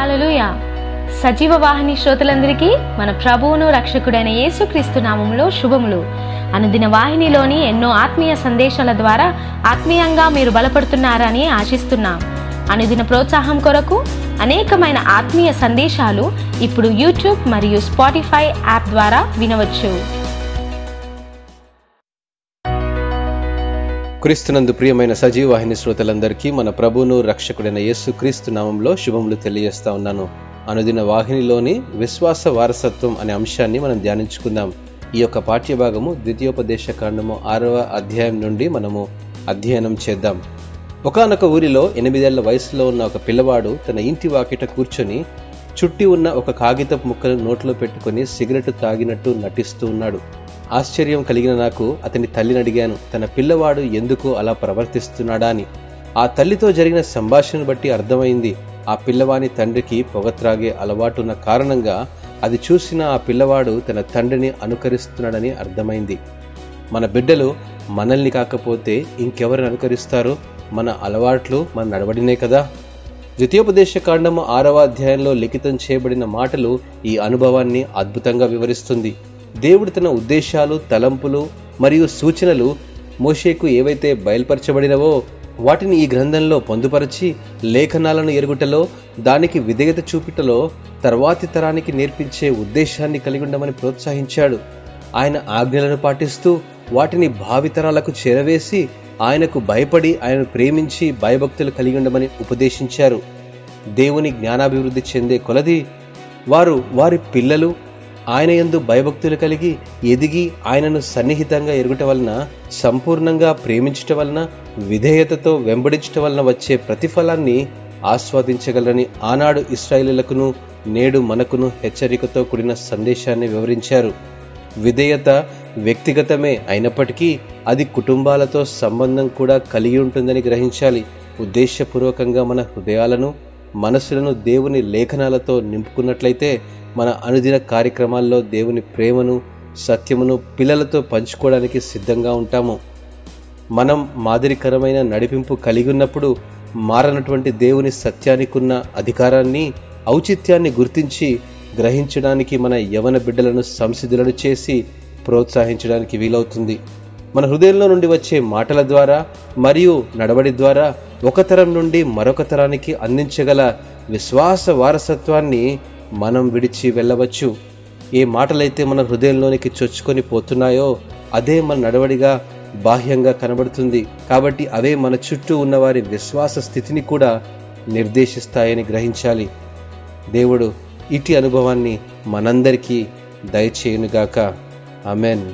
Hallelujah సజీవ వాహిని శ్రోతలందరికీ మన ప్రభువును రక్షకుడైన యేసుక్రీస్తు నామములో శుభములు. అనుదిన వాహినిలోని ఎన్నో ఆత్మీయ సందేశాల ద్వారా ఆత్మీయంగా మీరు బలపడుతున్నారని ఆశిస్తున్నాం. అనుదిన ప్రోత్సాహం కొరకు అనేకమైన ఆత్మీయ సందేశాలు ఇప్పుడు యూట్యూబ్ మరియు స్పాటిఫై యాప్ ద్వారా వినవచ్చు. క్రీస్తునందు ప్రియమైన సజీవాహిని శ్రోతలందరికీ మన ప్రభును రక్షకుడైన యేసు క్రీస్తు నామంలో శుభములు తెలియజేస్తా ఉన్నాను. అనుదిన వాహినిలోని విశ్వాస వారసత్వం అనే అంశాన్ని మనం ధ్యానించుకుందాం. ఈ యొక్క పాఠ్యభాగము ద్వితీయోపదేశ కాండము ఆరవ అధ్యాయం నుండి మనము అధ్యయనం చేద్దాం. ఒకానొక ఊరిలో ఎనిమిదేళ్ళ వయసులో ఉన్న ఒక పిల్లవాడు తన ఇంటి వాకిట కూర్చొని చుట్టి ఉన్న ఒక కాగితపు ముక్కను నోట్లో పెట్టుకుని సిగరెట్ తాగినట్టు నటిస్తూ ఉన్నాడు. ఆశ్చర్యం కలిగిన నాకు అతని తల్లిని అడిగాను తన పిల్లవాడు ఎందుకు అలా ప్రవర్తిస్తున్నాడా? అని. ఆ తల్లితో జరిగిన సంభాషణను బట్టి అర్థమైంది ఆ పిల్లవాని తండ్రికి పొగ త్రాగే అలవాటున్న కారణంగా అది చూసిన ఆ పిల్లవాడు తన తండ్రిని అనుకరిస్తున్నాడని అర్థమైంది. మన బిడ్డలు మనల్ని కాకపోతే ఇంకెవరిని అనుకరిస్తారు? మన అలవాట్లు మన నడవడినే కదా? ద్వితీయోపదేశ కాండము ఆరవ అధ్యాయంలో లిఖితం చేయబడిన మాటలు ఈ అనుభవాన్ని అద్భుతంగా వివరిస్తుంది. దేవుడు తన ఉద్దేశాలు తలంపులు మరియు సూచనలు మోషేకు ఏవైతే బయలుపరచబడినవో వాటిని ఈ గ్రంథంలో పొందుపరచి లేఖనాలను ఎరుగుటలో దానికి విధేయత చూపిటలో తర్వాతి తరానికి నేర్పించే ఉద్దేశాన్ని కలిగి ఉండమని ప్రోత్సహించాడు. ఆయన ఆజ్ఞలను పాటిస్తూ వాటిని భావితరాలకు చేరవేసి ఆయనకు భయపడి ఆయనను ప్రేమించి భయభక్తులు కలిగి ఉండమని ఉపదేశించారు. దేవుని జ్ఞానాభివృద్ధి చెందే కొలది వారు వారి పిల్లలు ఆయన యందు భయభక్తులు కలిగి ఎదిగి ఆయనను సన్నిహితంగా ఎరుగుట వలన సంపూర్ణంగా ప్రేమించటం వలన విధేయతతో వెంబడించటం వలన వచ్చే ప్రతిఫలాన్ని ఆస్వాదించగలరని ఆనాడు ఇస్రాయిలకును నేడు మనకును హెచ్చరికతో కూడిన సందేశాన్ని వివరించారు. విధేయత వ్యక్తిగతమే అయినప్పటికీ అది కుటుంబాలతో సంబంధం కూడా కలిగి ఉంటుందని గ్రహించాలి. ఉద్దేశపూర్వకంగా మన హృదయాలను మనసులను దేవుని లేఖనాలతో నింపుకున్నట్లయితే మన అనుదిన కార్యక్రమాల్లో దేవుని ప్రేమను సత్యమును పిల్లలతో పంచుకోవడానికి సిద్ధంగా ఉంటాము. మనం మాదిరికరమైన నడిపింపు కలిగి ఉన్నప్పుడు మారనటువంటి దేవుని సత్యానికున్న అధికారాన్ని ఔచిత్యాన్ని గుర్తించి గ్రహించడానికి మన యవన బిడ్డలను సంసిద్ధులను చేసి ప్రోత్సహించడానికి వీలవుతుంది. మన హృదయంలో నుండి వచ్చే మాటల ద్వారా మరియు నడవడి ద్వారా ఒక తరం నుండి మరొక తరానికి అందించగల విశ్వాస వారసత్వాన్ని మనం విడిచి వెళ్ళవచ్చు? ఏ మాటలైతే మన హృదయంలోనికి చొచ్చుకొని పోతున్నాయో అదే మన నడవడిగా బాహ్యంగా కనబడుతుంది. కాబట్టి అవే మన చుట్టూ ఉన్నవారి విశ్వాస స్థితిని కూడా నిర్దేశిస్తాయని గ్రహించాలి. దేవుడు ఇటీ అనుభవాన్ని మనందరికీ దయచేయునుగాక. అమెన్